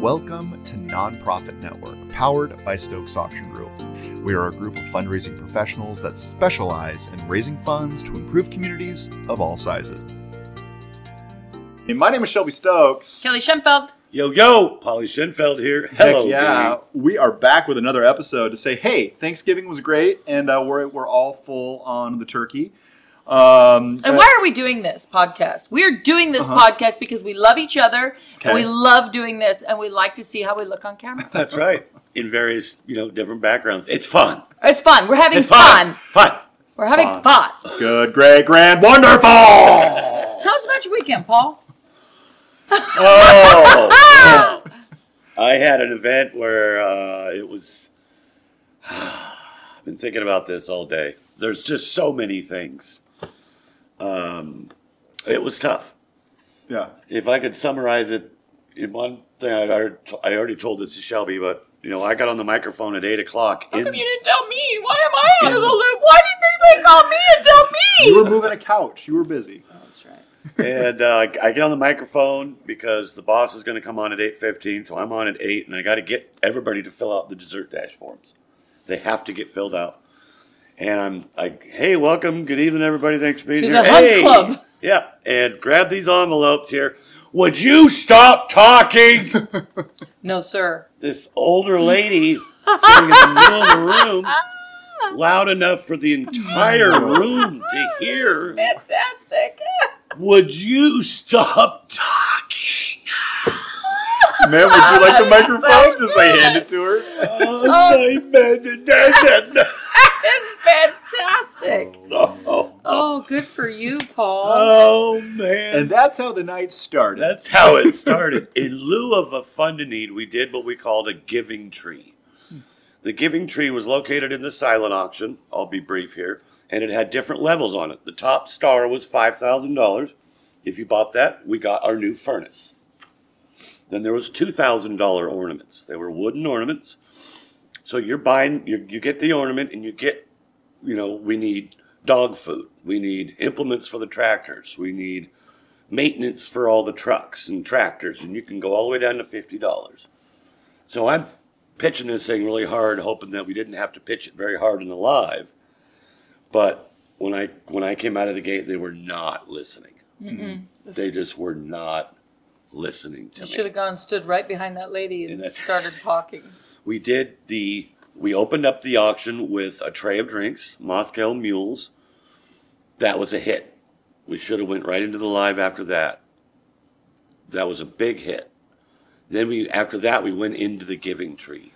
Welcome to Nonprofit Network, powered by Stokes Auction Group. We are a group of fundraising professionals that specialize in raising funds to improve communities of all sizes. Hey, my name is Shelby Stokes. Kelly Schemfeld. Yo, yo, Polly Schenfeld here. Hello, Heck yeah, gang. we are back with another episode to say, hey, Thanksgiving was great, and uh, we're, we're all full on the turkey. Um, And why are we doing this podcast? We're doing this Uh-huh. podcast because we love each other and we love doing this and we like to see how we look on camera. That's right. In various, you know, different backgrounds. It's fun. It's fun. We're having It's fun. fun. Fun. We're having Fun. fun. good, great, grand, wonderful? Tell us about your weekend, Paul. Oh. I had an event where uh, it was. I've been thinking about this all day. There's just so many things. Um, it was tough. yeah. If I could summarize it in one thing, I already, I already told this to Shelby, but you know, I got on the microphone at eight o'clock. How in- come you didn't tell me? Why am I out of the loop? Why didn't anybody call me and tell me? You were moving a couch. You were busy. That's right. and uh, I get on the microphone because the boss is going to come on at eight fifteen, so I'm on at eight, and I got to get everybody to fill out the dessert dash forms. They have to get filled out, and I'm like, "Hey, welcome, good evening, everybody. Thanks for being To here." the Hunt hey, Club. yeah, and grab these envelopes here. Would you stop talking? No, sir. this older lady sitting in the middle of the room, loud enough for the entire room to hear. Fantastic. Would you stop talking? Man, would you like the microphone? Just like hand it to her. Oh, my oh. man. It's fantastic. Oh, Oh, good for you, Paul. oh, man. And that's how the night started. That's how it started. In lieu of a fund a need, we did what we called a giving tree. The giving tree was located in the silent auction. I'll be brief here. And it had different levels on it. The top star was $5,000. If you bought that, we got our new furnace. Then there was $2,000 ornaments. They were wooden ornaments. So you're buying, you, you get the ornament and you get, you know, we need dog food. We need implements for the tractors. We need maintenance for all the trucks and tractors, and you can go all the way down to fifty dollars. So I'm pitching this thing really hard, hoping that we didn't have to pitch it very hard in the live. But when I when I came out of the gate, they were not listening. They just were not listening to me. You me. should have gone and stood right behind that lady and And started talking. we did the we opened up the auction with a tray of drinks, Moscow Mules. That was a hit. We should have went right into the live after that. That was a big hit. Then we after that we went into the giving tree.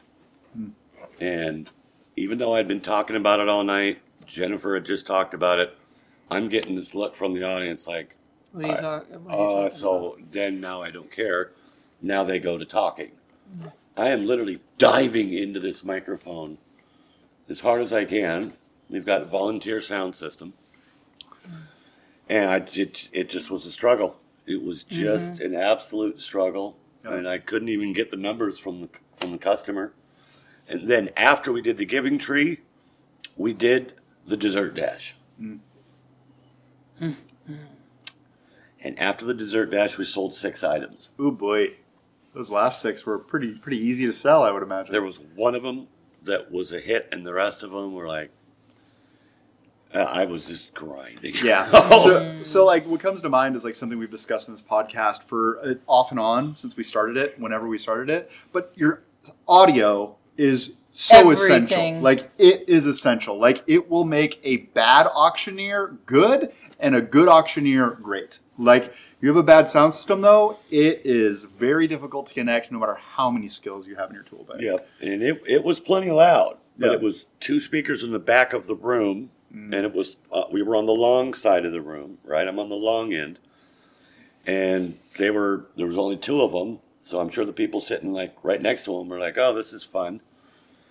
And even though I'd been talking about it all night, Jennifer had just talked about it. I'm getting this look from the audience like, What are you talk- what are you uh, talking about? so then now I don't care. Now they go to talking. I am literally diving into this microphone as hard as I can. We've got a volunteer sound system. And I, it, it just was a struggle. It was mm-hmm. just an absolute struggle. Yeah. And I couldn't even get the numbers from the, from the customer. And then after we did the giving tree, we did the dessert dash. Mm. And after the dessert dash, we sold six items. Oh boy, those last six were pretty pretty easy to sell, I would imagine. There was one of them that was a hit, and the rest of them were like, uh, I was just grinding. Yeah. So, so like what comes to mind is like something we've discussed in this podcast for uh, off and on since we started it, whenever we started it. But your audio is so essential. Like it is essential. Like it will make a bad auctioneer good and a good auctioneer great. Like you have a bad sound system though, it is very difficult to connect no matter how many skills you have in your tool bag. Yep, and it, it was plenty loud, but Yeah. it was two speakers in the back of the room, and it was uh, we were on the long side of the room, right? I'm on the long end, and they were there was only two of them, so I'm sure the people sitting like right next to them were like, "Oh, this is fun."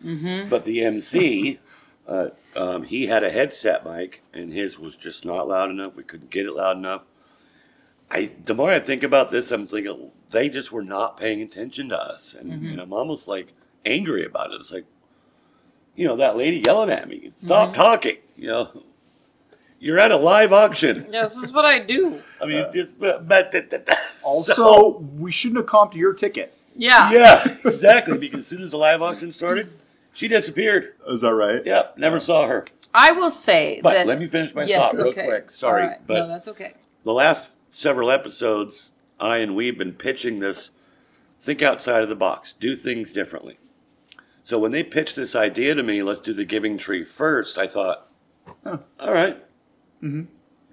Mm-hmm. But the MC, uh, um, he had a headset mic, and his was just not loud enough. We couldn't get it loud enough. I the more I think about this, I'm thinking they just were not paying attention to us, and, mm-hmm. and I'm almost like angry about it. It's like, you know, that lady yelling at me, stop mm-hmm. talking. You know, you're at a live auction. Yeah, this is what I do. I mean, just but, but th- th- th- Also, so- we shouldn't have comped your ticket. Yeah. Yeah, exactly. Because as soon as the live auction started, she disappeared. Is that right? Yep, never saw her. I will say But that. let me finish my yes, thought real okay. quick. Sorry, All right. but no, that's okay. the last several episodes, I and we've been pitching this think outside of the box, do things differently. So when they pitched this idea to me, let's do the giving tree first, I thought, Huh. all right, mm-hmm.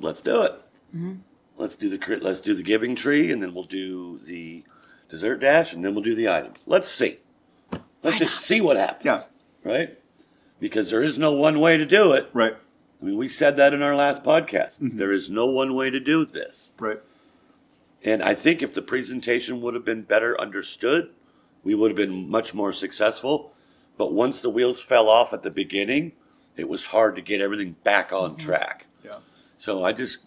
let's do it. Mm-hmm. Let's do the let's do the giving tree, and then we'll do the dessert dash, and then we'll do the items. Let's see. Let's just see what happens. Yeah. Right? Because there is no one way to do it. Right. I mean, we said that in our last podcast. There is no one way to do this. Right. And I think if the presentation would have been better understood, we would have been much more successful. But once the wheels fell off at the beginning, it was hard to get everything back on track. Yeah. So I just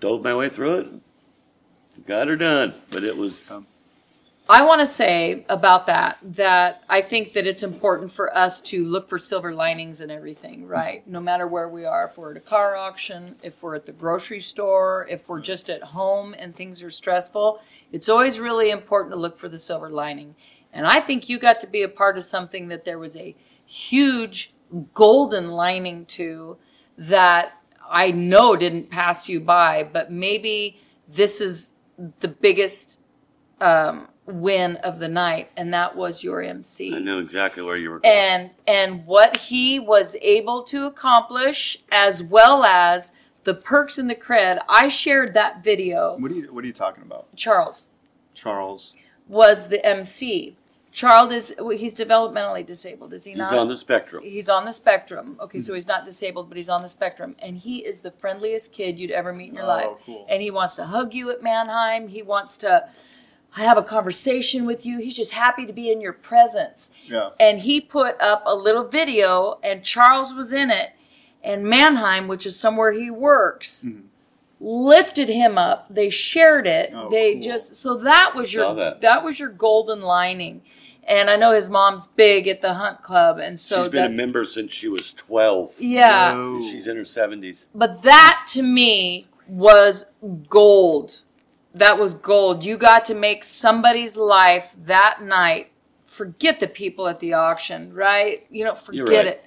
dove my way through it, got her done. But it was Um, I want to say about that that I think that it's important for us to look for silver linings in everything, right? No matter where we are, if we're at a car auction, if we're at the grocery store, if we're just at home and things are stressful, it's always really important to look for the silver lining. And I think you got to be a part of something that there was a huge golden lining to that I know didn't pass you by, but maybe this is the biggest um, win of the night, and that was your MC. I knew exactly where you were going. And and what he was able to accomplish, as well as the perks and the cred. I shared that video. What are you What are you talking about, Charles Charles? was the MC. Charles is he's developmentally disabled, is he He's not? on the spectrum. He's on the spectrum. Okay, so hmm. he's not disabled, but he's on the spectrum. And he is the friendliest kid you'd ever meet in your Oh, life. cool. And he wants to hug you at Mannheim. He wants to have a conversation with you. He's just happy to be in your presence. Yeah. And he put up a little video, and Charles was in it. And Mannheim, which is somewhere he works, mm-hmm. lifted him up. They shared it. Oh, they cool. just so that was your Saw that. was your golden lining. And I know his mom's big at the hunt club, and so She's been a member since she was 12. yeah. Whoa. She's in her 70s. But that to me was gold. That was gold. You got to make somebody's life that night. Forget the people at the auction, right? You know, forget right. it.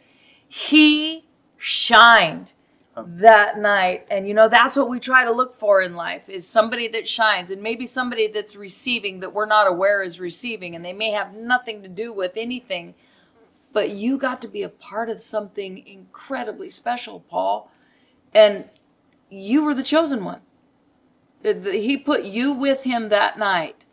He shined oh. that night. And you know, that's what we try to look for in life is somebody that shines and maybe somebody that's receiving that we're not aware is receiving and they may have nothing to do with anything. But you got to be a part of something incredibly special, Paul. And you were the chosen one. The- the- He put you with him that night.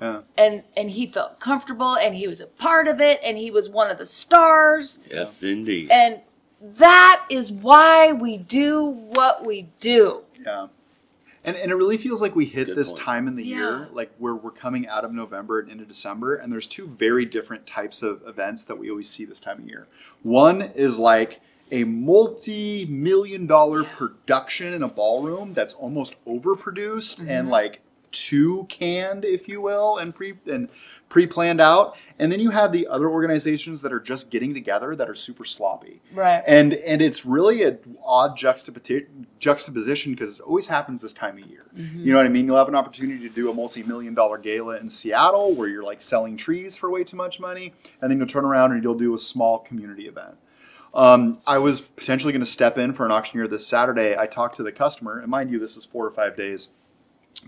Yeah. And and he felt comfortable and he was a part of it and he was one of the stars. Yes, indeed. And that is why we do what we do. Yeah. And, and it really feels like we hit Good this point. time in the Yeah. year, like where we're coming out of November and into December, and there's two very different types of events that we always see this time of year. One is like a multi-million dollar production in a ballroom that's almost overproduced Mm-hmm. and like too canned, if you will, and pre and pre-planned out. And then you have the other organizations that are just getting together that are super sloppy Right. and and it's really an odd juxtapoti- juxtaposition because it always happens this time of year. You know what I mean? You'll have an opportunity to do a multi-million dollar gala in Seattle where you're like selling trees for way too much money, and then you'll turn around and you'll do a small community event. Um, I was potentially going to step in for an auctioneer this Saturday. I talked to the customer, and mind you, this is four or five days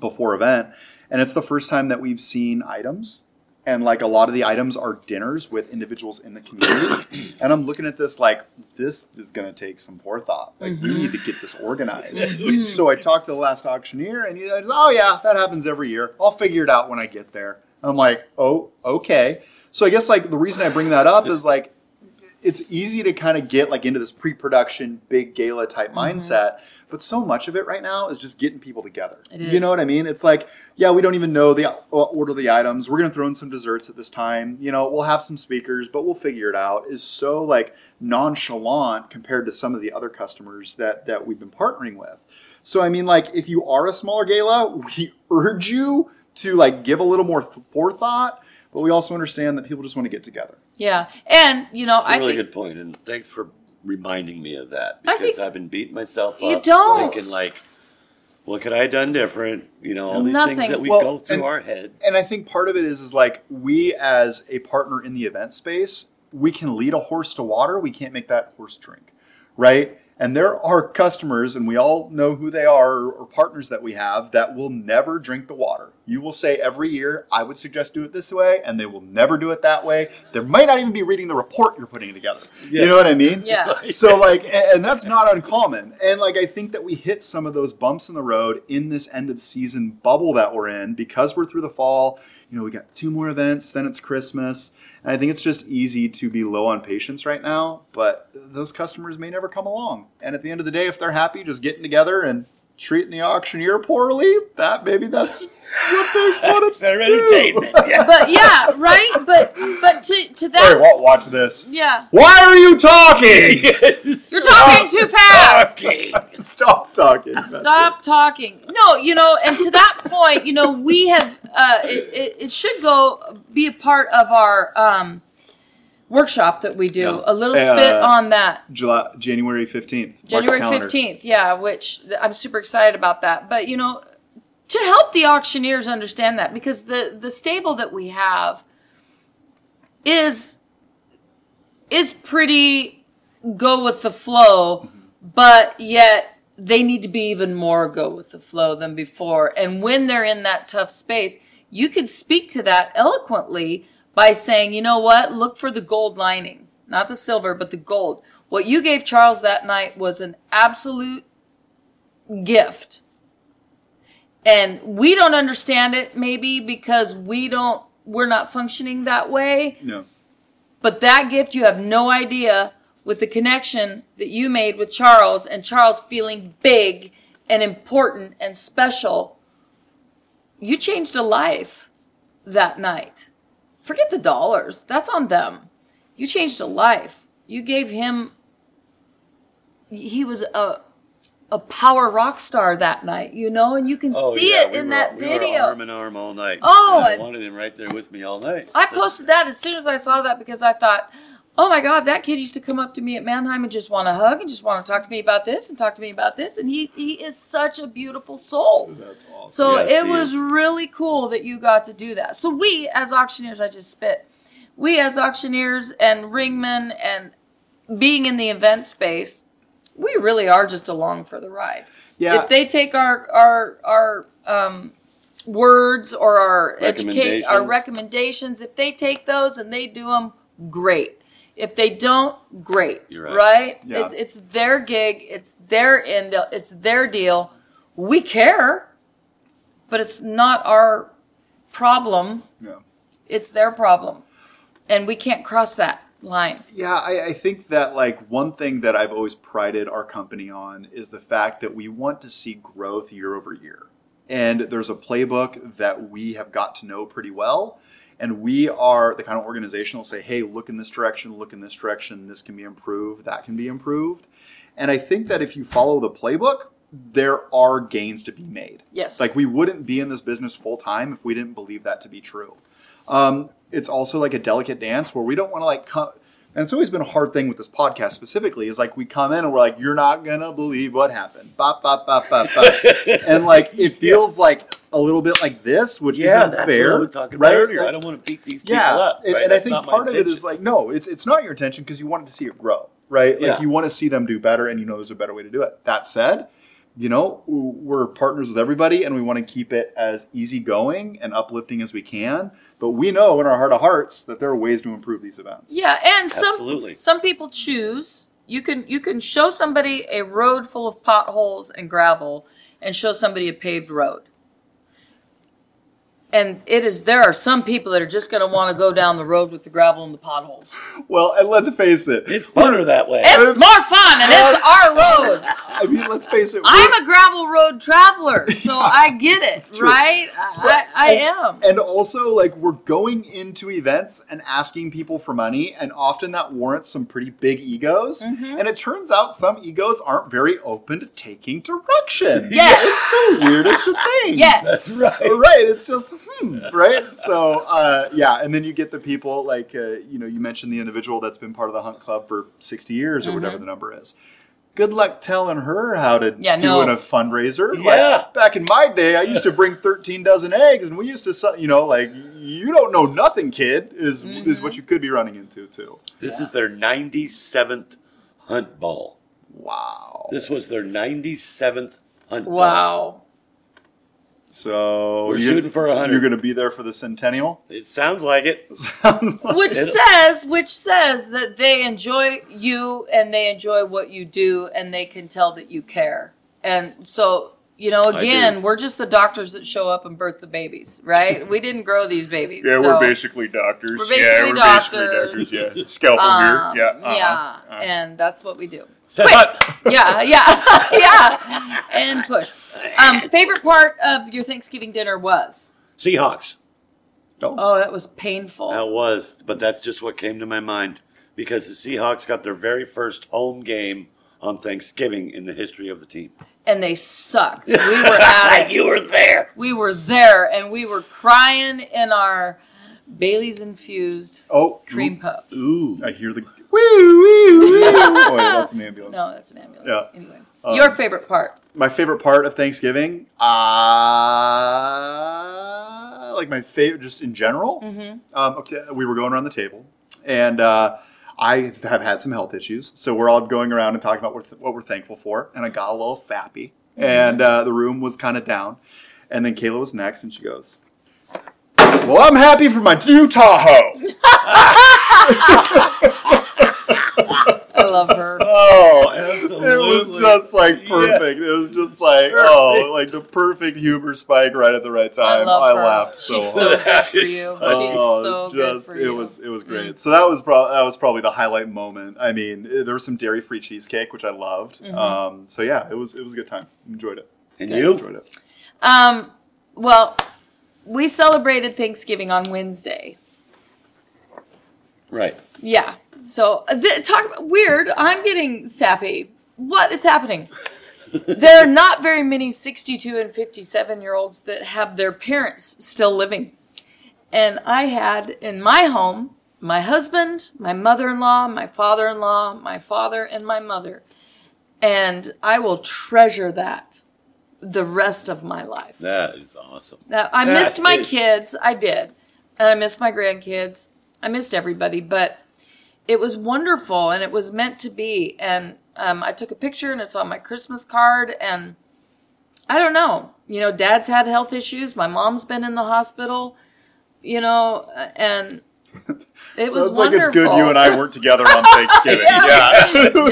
before event, and it's the first time that we've seen items. And like a lot of the items are dinners with individuals in the community. and I'm looking at this like this is going to take some forethought. Like we need to get this organized. so I talked to the last auctioneer, and he said, "Oh yeah, that happens every year. I'll figure it out when I get there." I'm like, "Oh, okay." So I guess like the reason I bring that up is like it's easy to kind of get like into this pre-production big gala type Mm-hmm. mindset but so much of it right now is just getting people together. It you know what i mean? It's like yeah we don't even know the uh, order of the items. We're going to throw in some desserts at this time. You know we'll have some speakers but we'll figure it out is so like nonchalant compared to some of the other customers that that we've been partnering with. So i mean like if you are a smaller gala we urge you to like give a little more th- forethought but we also understand that people just want to get together Yeah. And you know, That's a I really think good point, and thanks for reminding me of that I because think- I've been beating myself up. You don't. thinking like, What could I have done different? You know, all these Nothing. things that we Well, go through and- our head. And I think part of it is is like we as a partner in the event space, we can lead a horse to water. We can't make that horse drink, right? And there are customers, and we all know who they are, or partners that we have that will never drink the water. You will say every year, I would suggest do it this way, and they will never do it that way. They might not even be reading the report you're putting together. Yeah. You know what I mean? Yeah. So like, and, and that's not uncommon. And like, I think that we hit some of those bumps in the road in this end of season bubble that we're in because we're through the fall. You know, we got two more events, then it's Christmas. And I think it's just easy to be low on patience right now, but those customers may never come along. And at the end of the day, if they're happy just getting together and treating the auctioneer poorly, that maybe that's what they want to Their do. entertainment. Yeah. But yeah, right. But but to to that. Hey, that, wa- watch this. yeah, Why are you talking? you're talking too fast. Okay. Stop talking. That's Stop talking. No, you know, and to that point, you know, we have uh, it, it, it should go be a part of our um, workshop that we do. Yeah. A little Uh, spit on that. July, January 15th. January fifteenth, yeah, which I'm super excited about that. But you know, to help the auctioneers understand that, because the the stable that we have is is pretty go with the flow, but yet they need to be even more go with the flow than before. And when they're in that tough space, you can speak to that eloquently by saying, you know what, look for the gold lining, not the silver, but the gold. What you gave Charles that night was an absolute gift. And we don't understand it maybe because we don't we're not functioning that way. No. But that gift, you have no idea with the connection that you made with Charles and Charles feeling big and important and special. You changed a life that night. Forget the dollars, that's on them. You changed a life. You gave him, he was a, a power rock star that night, you know, and you can Oh, see yeah, it we in were- that we Were video. arm in arm all night. Oh, I wanted him right there with me all night. I So- posted that as soon as I saw that because I thought, oh my God, that kid used to come up to me at Mannheim and just want to hug and just want to talk to me about this and talk to me about this. And he, he is such a beautiful soul. That's awesome. So Yes, it was is. really cool that you got to do that. So we, as auctioneers, I just spit, we as auctioneers and ringmen and being in the event space, we really are just along for the ride. Yeah. If they take our our our um, words or our educate our Recommendations. recommendations, if they take those and they do them, great. If they don't, great. You're right. Yeah. It, it's their gig. It's their end. It's their deal. We care, but it's not our problem. Yeah. It's their problem, and we can't cross that line. Yeah, I, I think that like one thing that I've always prided our company on is the fact that we want to see growth year over year. And there's a playbook that we have got to know pretty well. And we are the kind of organization will say, hey, look in this direction, look in this direction, this can be improved, that can be improved. And I think that if you follow the playbook, there are gains to be made. Yes. Like we wouldn't be in this business full time if we didn't believe that to be true. Um, it's also like a delicate dance where we don't want to like come. And it's always been a hard thing with this podcast specifically is like we come in and we're like, you're not gonna believe what happened. Bop, bop, bop, bop, bop. and like it feels like a little bit like this, which Yeah, isn't that's fair. what I was talking about right? earlier. Like- I don't want to beat these people yeah, up. and, right? and I think part of it is like, no, it's it's not your intention because you wanted to see it grow, right? Like Yeah. you want to see them do better, and you know there's a better way to do it. That said, you know we're partners with everybody, and we want to keep it as easygoing and uplifting as we can. But we know in our heart of hearts that there are ways to improve these events. Yeah, and some Absolutely. some people choose. You can you can show somebody a road full of potholes and gravel, and show somebody a paved road. And it is there are some people that are just going to want to go down the road with the gravel and the potholes. Well, and let's face it, It's funner that way. It's more fun, and it's our road. I mean, let's face it. I'm a gravel road traveler, so I get it, true. right? I, I am. And also, like, we're going into events and asking people for money, and often that warrants some pretty big egos. Mm-hmm. And it turns out some egos aren't very open to taking direction. Yes. It's the weirdest thing. things. Yes. That's right. Right. It's just, hmm, right? So, uh, yeah. And then you get the people like, uh, you know, you mentioned the individual that's been part of the Hunt Club for 60 years or Mm-hmm. whatever the number is. good luck telling her how to Yeah, doing no. a fundraiser. Like, Yeah. back in my day, I used to bring 13 dozen eggs, and we used to, you know, like you don't know nothing, kid, is Mm-hmm. is what you could be running into too. This is their 97th hunt ball. Wow. This was their 97th hunt ball. Wow. So We're shooting for 100. You're going to be there for the centennial. It sounds like it. Sounds like- Which It'll- says, which says that they enjoy you and they enjoy what you do and they can tell that you care. And so, you know, again, we're just the doctors that show up and birth the babies, right? we didn't grow these babies. Yeah, so, we're basically doctors. We're basically yeah, we're doctors. basically doctors. Yeah, scalpel um, here. Yeah, uh-huh. yeah, Uh-huh. and that's what we do. Set Quick. Yeah, yeah, yeah, and push. Um, favorite part of your Thanksgiving dinner was? Seahawks. Oh, that was painful. That was, but that's just what came to my mind because the Seahawks got their very first home game on Thanksgiving in the history of the team. And they sucked. We were at it. you were there. We were there, and we were crying in our Bailey's infused Oh, cream puffs. Ooh. I hear the woo woo woo. oh, wait, that's an ambulance. No, that's an ambulance. Yeah. Anyway, Um, your favorite part? My favorite part of Thanksgiving, uh, like my favorite, just in general. Mm-hmm. Um, okay, we were going around the table, and uh, I have had some health issues, so we're all going around and talking about what, what we're thankful for. And I got a little sappy, Mm-hmm. and uh, the room was kind of down. And then Kayla was next, and she goes, "Well, I'm happy for my new Tahoe." I love her. Oh, Absolutely. it was just like Yeah. perfect. It was just like oh, like the perfect humor spike right at the right I time. I, her. laughed so She's hard. so good for you. Oh, She's so good just for it was it was great. Mm. So that was pro- that was probably the highlight moment. I mean, eh, there was some dairy free cheesecake which I loved. Mhm. Um, so yeah, it was it was a good time. Enjoyed it. And Good. you? Enjoyed it. Um, well, we celebrated Thanksgiving on Wednesday. Right. Yeah. So uh, th- talk about weird. I'm getting sappy. What is happening? there are not very many 62 and 57 year olds that have their parents still living. And I had in my home my husband, my mother in law, my father in law, my father, and my mother. And I will treasure that the rest of my life. That is awesome. Now, I That missed my is- kids. I did. And I missed my grandkids. I missed everybody, but it was wonderful and it was meant to be. And um, I took a picture and it's on my Christmas card. And I don't know. You know, dad's had health issues. My mom's been in the hospital, you know, uh, and it was Sounds like it's good you and I weren't together on Thanksgiving. yeah. you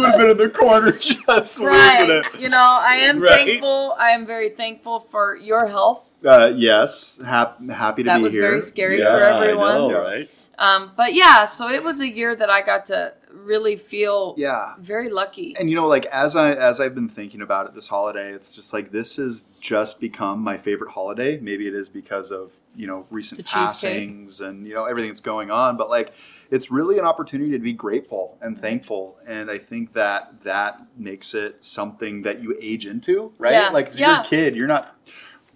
would have been in the corner just Right. losing it. You know, I am Right. thankful. I am very thankful for your health. Uh, yes, hap- happy to That be was here. very scary yeah, for everyone. I know, right? Um, but yeah, so it was a year that I got to really feel Yeah. very lucky. and you know like as i as i've been thinking about it this holiday it's just like this has just become my favorite holiday. Maybe it is because of you know recent passings and you know everything that's going on but like it's really an opportunity to be grateful and thankful. And i think that that makes it something that you age into right? Yeah. like if Yeah. you're a kid you're not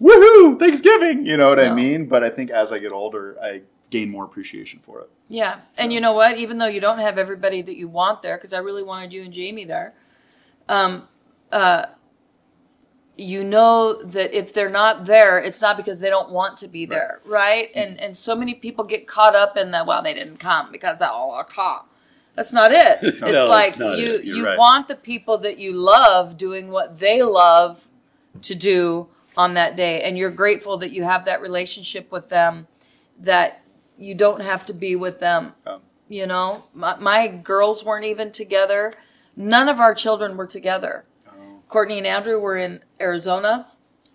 woohoo! Thanksgiving! You know what i mean? But i think as i get older i gain more appreciation for it Yeah, and you know what? Even though you don't have everybody that you want there, because I really wanted you and Jamie there, um, uh, you know that if they're not there, it's not because they don't want to be there, right? And and so many people get caught up in that. Well, they didn't come because they all are caught. That's not it. It's No, like not you it. You right. want the people that you love doing what they love to do on that day, and you're grateful that you have that relationship with them. That you don't have to be with them. Um, You know, my, my girls weren't even together. None of our children were together. oh, Courtney and Andrew were in Arizona.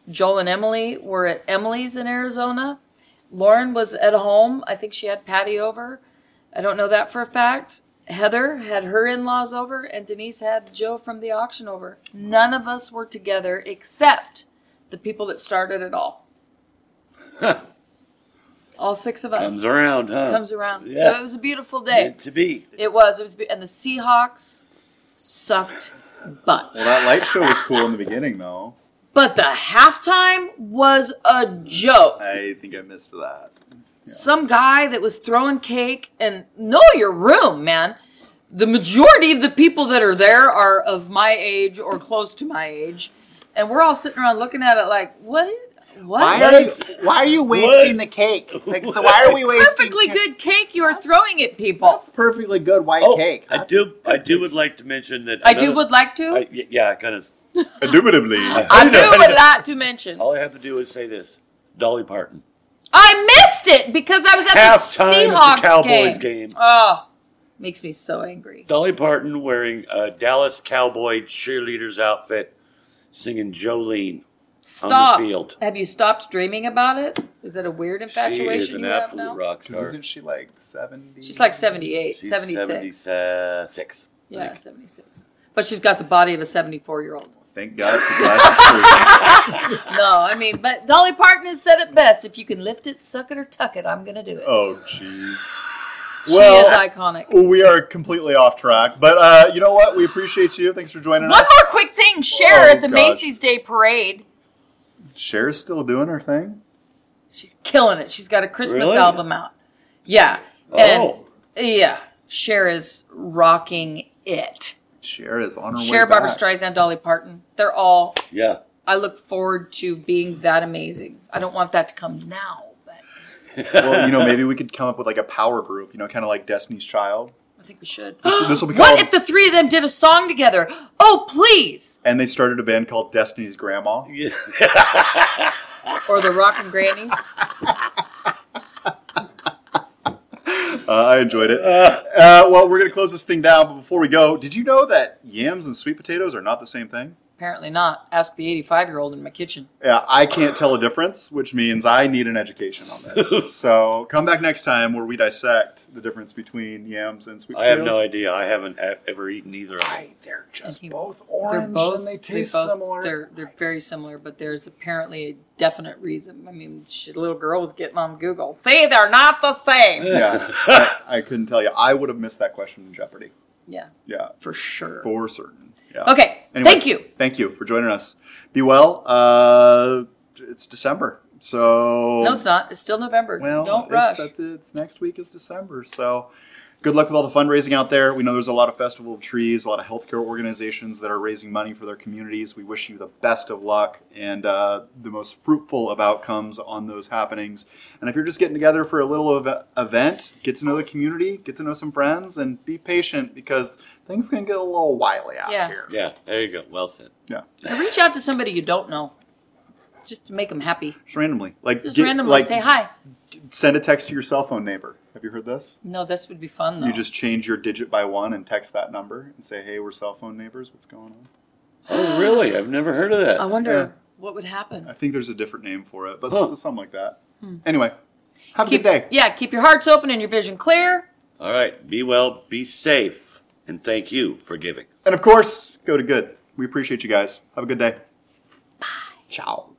Joel and Emily were at Emily's in Arizona. Lauren was at home. I think she had Patty over. I don't know that for a fact. Heather had her in laws over, and Denise had Joe from the auction over. None of us were together except the people that started it all. all six of us Comes around, huh? comes around. Yeah. So it was a beautiful day. Meant to be. It was. It was, be- and the Seahawks sucked butt. well that light show was cool in the beginning though But the halftime was a joke. i think i missed that Some guy that was throwing cake and know your room, man. the majority of the people that are there are of my age or close to my age, and we're all sitting around looking at it like, what? What? Why are you, why are you wasting the cake? Like, so why are we wasting perfectly cake? good cake you are throwing at people. That's perfectly good white Oh, cake. I do. I do would like to mention that. I do would like to. I, y- yeah, kind of. Indubitably. I do would like to mention. All I have to do is say this: Dolly Parton. I missed it because I was at the Halftime Seahawks at the Cowboys game. game. Oh, makes me so angry. Dolly Parton wearing a Dallas Cowboy cheerleader's outfit, singing Jolene Stop. on the field. Have you stopped dreaming about it? Is it a weird infatuation? She is an you have absolute now? rock Because star. isn't she like 70? She's like 78, She's 76. 76. Yeah, 76. But she's got the body of a 74 year old. Thank God for plastic. No, I mean, but Dolly Parton has said it best. If you can lift it, suck it, or tuck it, I'm going to do it. Oh, jeez. she well- is iconic. We are completely off track, but uh, you know what? We appreciate you. Thanks for joining us. One us. more quick thing. share Oh, at the gosh. Macy's Day Parade. Cher's still doing her thing. She's killing it. She's got a Christmas Really? album out. Yeah. And Oh, yeah, Cher is rocking it. Cher is on her Cher, way Barbara back. Streisand, Dolly Parton. They're all. yeah. I look forward to being that amazing. I don't want that to come now, but Well, you know, maybe we could come up with like a power group. You know, kind of like Destiny's Child. I think we should. This, this will be what if the three of them did a song together? Oh, please! and they started a band called Destiny's Grandma. Yeah. Or the Rockin' Grannies. Uh, I enjoyed it. Uh, well, we're going to close this thing down, but before we go, did you know that yams and sweet potatoes are not the same thing? Apparently not. Ask the 85 year old in my kitchen. Yeah, I can't tell a difference, which means I need an education on this. so come back next time where we dissect the difference between yams and sweet potatoes. I have no idea. I haven't e- ever eaten either of them. Why, they're just you- both They're orange both. and they they taste both- similar. They're they're very similar, but there's apparently a definite reason. I mean, she, little girl was getting on Google. See, they're not the same. Yeah, I, I couldn't tell you. I would have missed that question in Jeopardy. Yeah, Yeah, for sure. for certain. Yeah. Okay, Anyway, thank you. Thank you for joining us. Be well. Uh, it's December, so No, it's not. It's still November. Well, Don't rush. the- it's next week is December, so good luck with all the fundraising out there. We know there's a lot of Festival of Trees, a lot of healthcare organizations that are raising money for their communities. We wish you the best of luck and uh, the most fruitful of outcomes on those happenings. And if you're just getting together for a little ev- event, get to know the community, get to know some friends, and be patient because things can get a little wily out Yeah. here. Yeah, there you go. Well said. Yeah, So reach out to somebody you don't know, just to make them happy. just randomly, like Just get- randomly like, say hi. Send a text to your cell phone neighbor. Have you heard this? No, this would be fun though. You just change your digit by one and text that number and say, "Hey, we're cell phone neighbors. What's going on?" Oh, really? I've never heard of that. I wonder Yeah. what would happen. I think there's a different name for it, but Huh. something like that. Hmm. Anyway, have a good day. Yeah, keep your hearts open and your vision clear. All right. Be well, be safe, and thank you for giving. And of course, go to good. We appreciate you guys. Have a good day. Bye. Ciao.